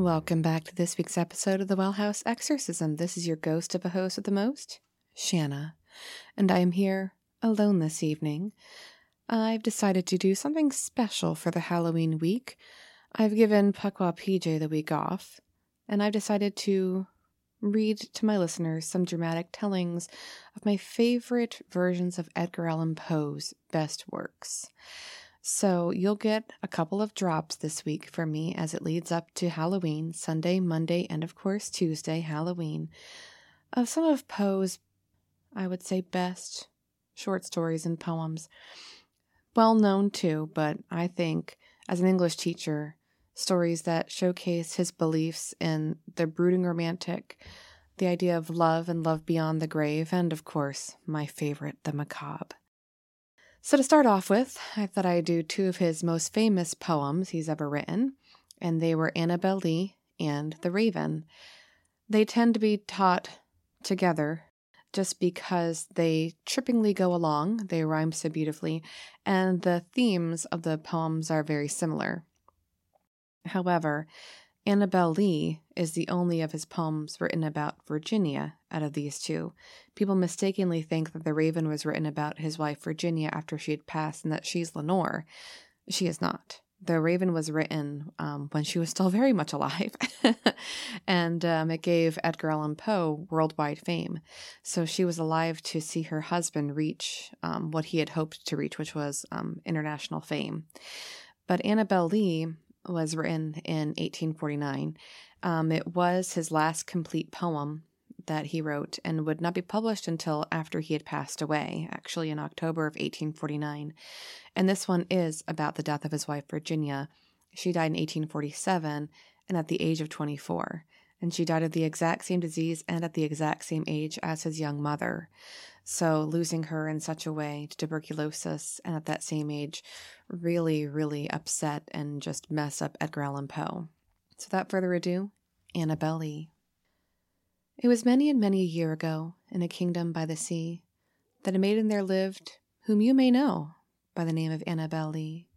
Welcome back to this week's episode of the Well House Exorcism. This is your ghost of a host with the most, Shanna, and I am here alone this evening. I've decided to do something special for the Halloween week. I've given Pukwa PJ the week off, and I've decided to read to my listeners some dramatic tellings of my favorite versions of Edgar Allan Poe's best works. So you'll get a couple of drops this week from me as it leads up to Halloween, Sunday, Monday, and of course Tuesday, Halloween, of some of Poe's, I would say, best short stories and poems. Well known too, but I think as an English teacher, stories that showcase his beliefs in the brooding romantic, the idea of love and love beyond the grave, and of course, my favorite, the macabre. So, to start off with, I thought I'd do two of his most famous poems he's ever written, and they were Annabel Lee and The Raven. They tend to be taught together just because they trippingly go along, they rhyme so beautifully, and the themes of the poems are very similar. However, Annabel Lee is the only of his poems written about Virginia out of these two. People mistakenly think that The Raven was written about his wife Virginia after she had passed and that she's Lenore. She is not. The Raven was written um, when she was still very much alive, and um, it gave Edgar Allan Poe worldwide fame. So she was alive to see her husband reach um, what he had hoped to reach, which was um, international fame. But Annabel Lee was written in 1849. Um, it was his last complete poem that he wrote and would not be published until after he had passed away, actually in October of 1849. And this one is about the death of his wife, Virginia. She died in 1847 and at the age of 24. And she died of the exact same disease and at the exact same age as his young mother. So, losing her in such a way to tuberculosis and at that same age really, really upset and just mess up Edgar Allan Poe. So, without further ado, Annabel Lee. It was many and many a year ago, in a kingdom by the sea, that a maiden there lived whom you may know by the name of Annabel Lee.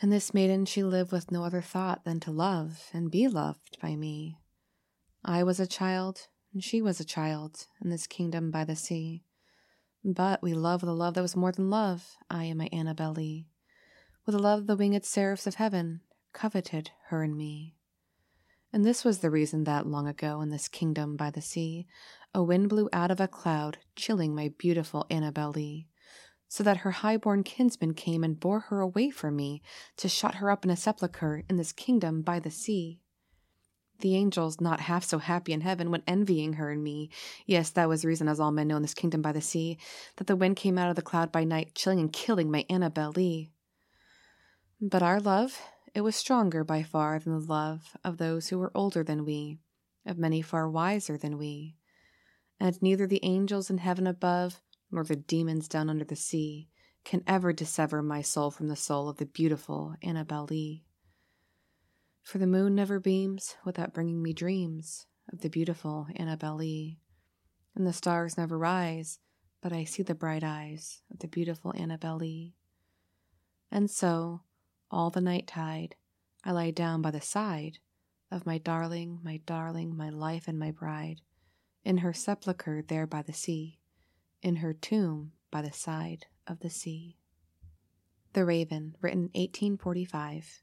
And this maiden she lived with no other thought than to love and be loved by me. I was a child, and she was a child, in this kingdom by the sea. But we loved with a love that was more than love, I and my Annabel Lee. With a love the winged seraphs of heaven coveted her and me. And this was the reason that, long ago, in this kingdom by the sea, a wind blew out of a cloud, chilling my beautiful Annabel Lee, so that her high-born kinsman came and bore her away from me to shut her up in a sepulchre in this kingdom by the sea. The angels, not half so happy in heaven, when envying her and me. Yes, that was reason, as all men know in this kingdom by the sea, that the wind came out of the cloud by night, chilling and killing my Annabel Lee. But our love, it was stronger by far than the love of those who were older than we, of many far wiser than we. And neither the angels in heaven above, nor the demons down under the sea, can ever dissever my soul from the soul of the beautiful Annabel Lee. For the moon never beams without bringing me dreams of the beautiful Annabel Lee, and the stars never rise but I see the bright eyes of the beautiful Annabel Lee. And so, all the night tide, I lie down by the side of my darling, my darling, my life and my bride, in her sepulchre there by the sea, in her tomb by the side of the sea. The Raven, written 1845.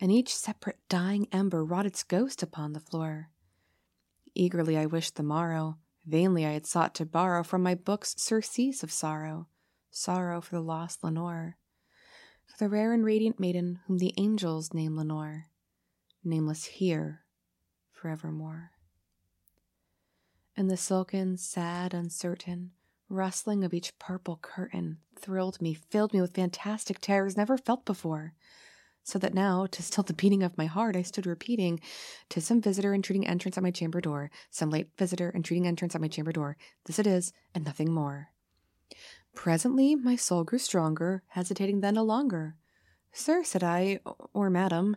and each separate dying ember wrought its ghost upon the floor. Eagerly I wished the morrow, vainly I had sought to borrow from my books surcease of sorrow, sorrow for the lost Lenore for the rare and radiant maiden whom the angels name Lenore, nameless here forevermore. And the silken, sad, uncertain rustling of each purple curtain thrilled me, filled me with fantastic terrors never felt before. So that now, to still the beating of my heart, I stood repeating, "'Tis some visitor entreating entrance at my chamber door, some late visitor entreating entrance at my chamber door. This it is, and nothing more." Presently my soul grew stronger, hesitating then no longer. Sir, said I, or madam,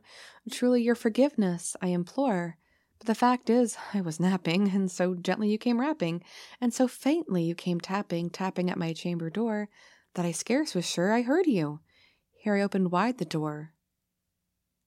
truly your forgiveness I implore. But the fact is, I was napping, and so gently you came rapping, and so faintly you came tapping, tapping at my chamber door, that I scarce was sure I heard you. Here I opened wide the door.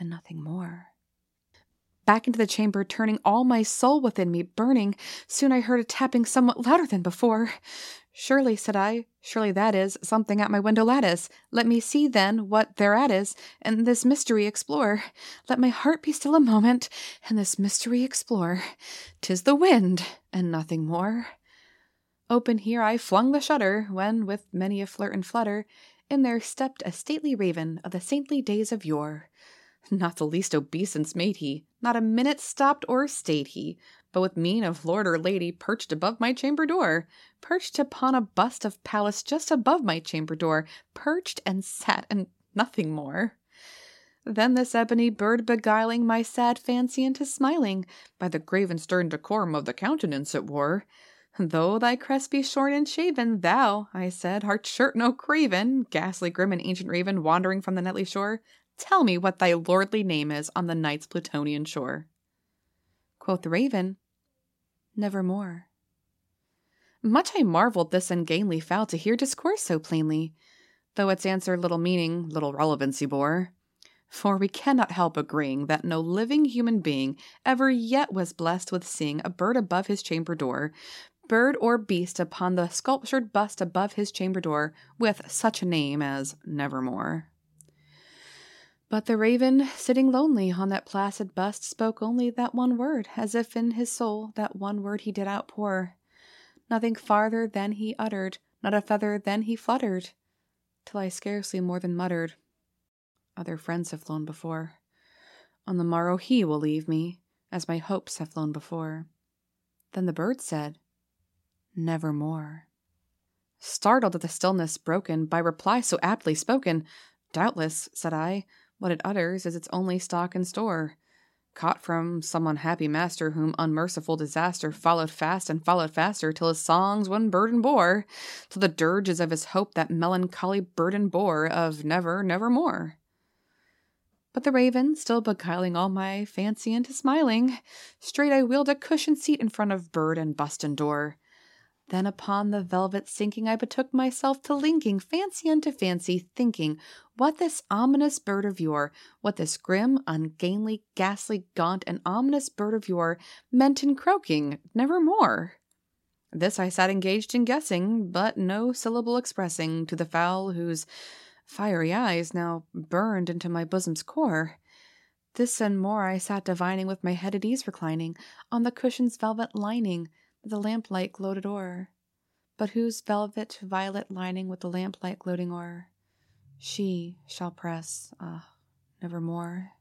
and nothing more back into the chamber, turning all my soul within me burning. Soon I heard a tapping somewhat louder than before. Surely, said I, surely that is something at my window lattice. Let me see then what thereat is, and this mystery explore. Let my heart be still a moment, and this mystery explore. Tis the wind, and nothing more. Open here I flung the shutter, when, with many a flirt and flutter, in there stepped a stately raven of the saintly days of yore. Not the least obeisance made he, not a minute stopped or stayed he, but with mien of lord or lady perched above my chamber door, perched upon a bust of Pallas just above my chamber door, perched and sat and nothing more. Then this ebony bird beguiling my sad fancy into smiling, by the grave and stern decorum of the countenance it wore. Though thy crest be shorn and shaven, thou, I said, art sure no craven, ghastly grim and ancient raven wandering from the nightly shore. Tell me what thy lordly name is on the night's Plutonian shore. Quoth the raven, Nevermore. Much I marvelled this ungainly fowl to hear discourse so plainly, though its answer little meaning, little relevancy bore. For we cannot help agreeing that no living human being ever yet was blessed with seeing a bird above his chamber door, bird or beast upon the sculptured bust above his chamber door, with such a name as Nevermore. But the raven, sitting lonely on that placid bust, spoke only that one word, as if in his soul that one word he did outpour. Nothing farther than he uttered, not a feather than he fluttered, till I scarcely more than muttered, Other friends have flown before. On the morrow he will leave me, as my hopes have flown before. Then the bird said, Nevermore. Startled at the stillness broken by reply so aptly spoken, Doubtless, said I, what it utters is its only stock and store. Caught from some unhappy master whom unmerciful disaster followed fast and followed faster till his songs one burden bore, till the dirges of his hope that melancholy burden bore of never, never more. But the raven, still beguiling all my fancy into smiling, straight I wheeled a cushioned seat in front of bird and bust and door. Then upon the velvet sinking, I betook myself to linking fancy unto fancy, thinking what this ominous bird of yore, what this grim, ungainly, ghastly, gaunt, and ominous bird of yore meant in croaking, nevermore. This I sat engaged in guessing, but no syllable expressing to the fowl whose fiery eyes now burned into my bosom's core. This and more I sat divining with my head at ease reclining on the cushion's velvet lining the lamplight gloated o'er, but whose velvet violet lining with the lamplight gloating o'er, she shall press, ah, nevermore.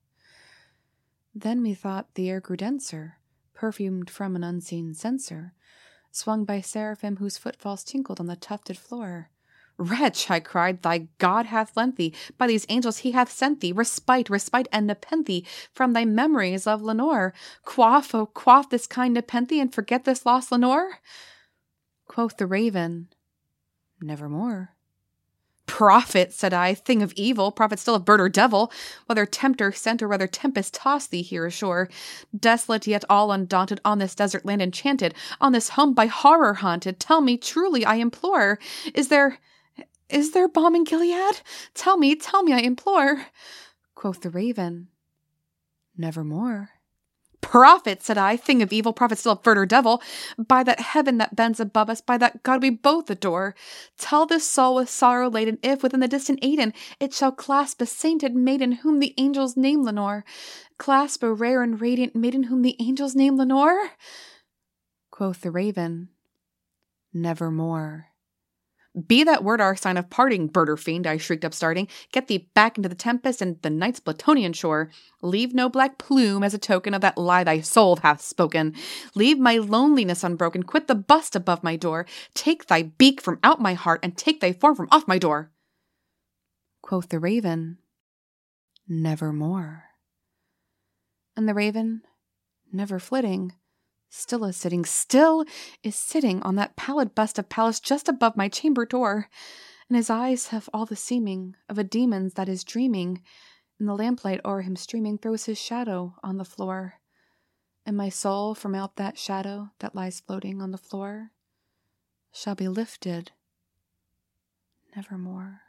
Then methought the air grew denser, perfumed from an unseen censer, swung by seraphim whose footfalls tinkled on the tufted floor. Wretch, I cried, thy God hath lent thee, by these angels he hath sent thee, respite, respite, and nepenthe from thy memories of Lenore. Quaff, oh, quaff this kind nepenthe, and forget this lost Lenore? Quoth the raven, Nevermore. Prophet, said I, thing of evil, prophet still of bird or devil, whether tempter sent or whether tempest tossed thee here ashore, desolate yet all undaunted, on this desert land enchanted, on this home by horror haunted, tell me truly, I implore, is there is there balm in Gilead? Tell me, tell me, I implore. Quoth the raven, Nevermore. Prophet, said I, thing of evil, prophet still a further devil, by that heaven that bends above us, by that God we both adore, tell this soul with sorrow laden, if within the distant Aidenn it shall clasp a sainted maiden whom the angels name Lenore, clasp a rare and radiant maiden whom the angels name Lenore? Quoth the raven, Nevermore. Be that word our sign of parting, birder fiend, I shrieked up starting. Get thee back into the tempest and the night's Plutonian shore. Leave no black plume as a token of that lie thy soul hath spoken. Leave my loneliness unbroken. Quit the bust above my door. Take thy beak from out my heart and take thy form from off my door. Quoth the raven, Nevermore. And the raven, never flitting, still is sitting, still is sitting on that pallid bust of Pallas just above my chamber door, and his eyes have all the seeming of a demon's that is dreaming, and the lamplight o'er him streaming throws his shadow on the floor, and my soul from out that shadow that lies floating on the floor shall be lifted nevermore.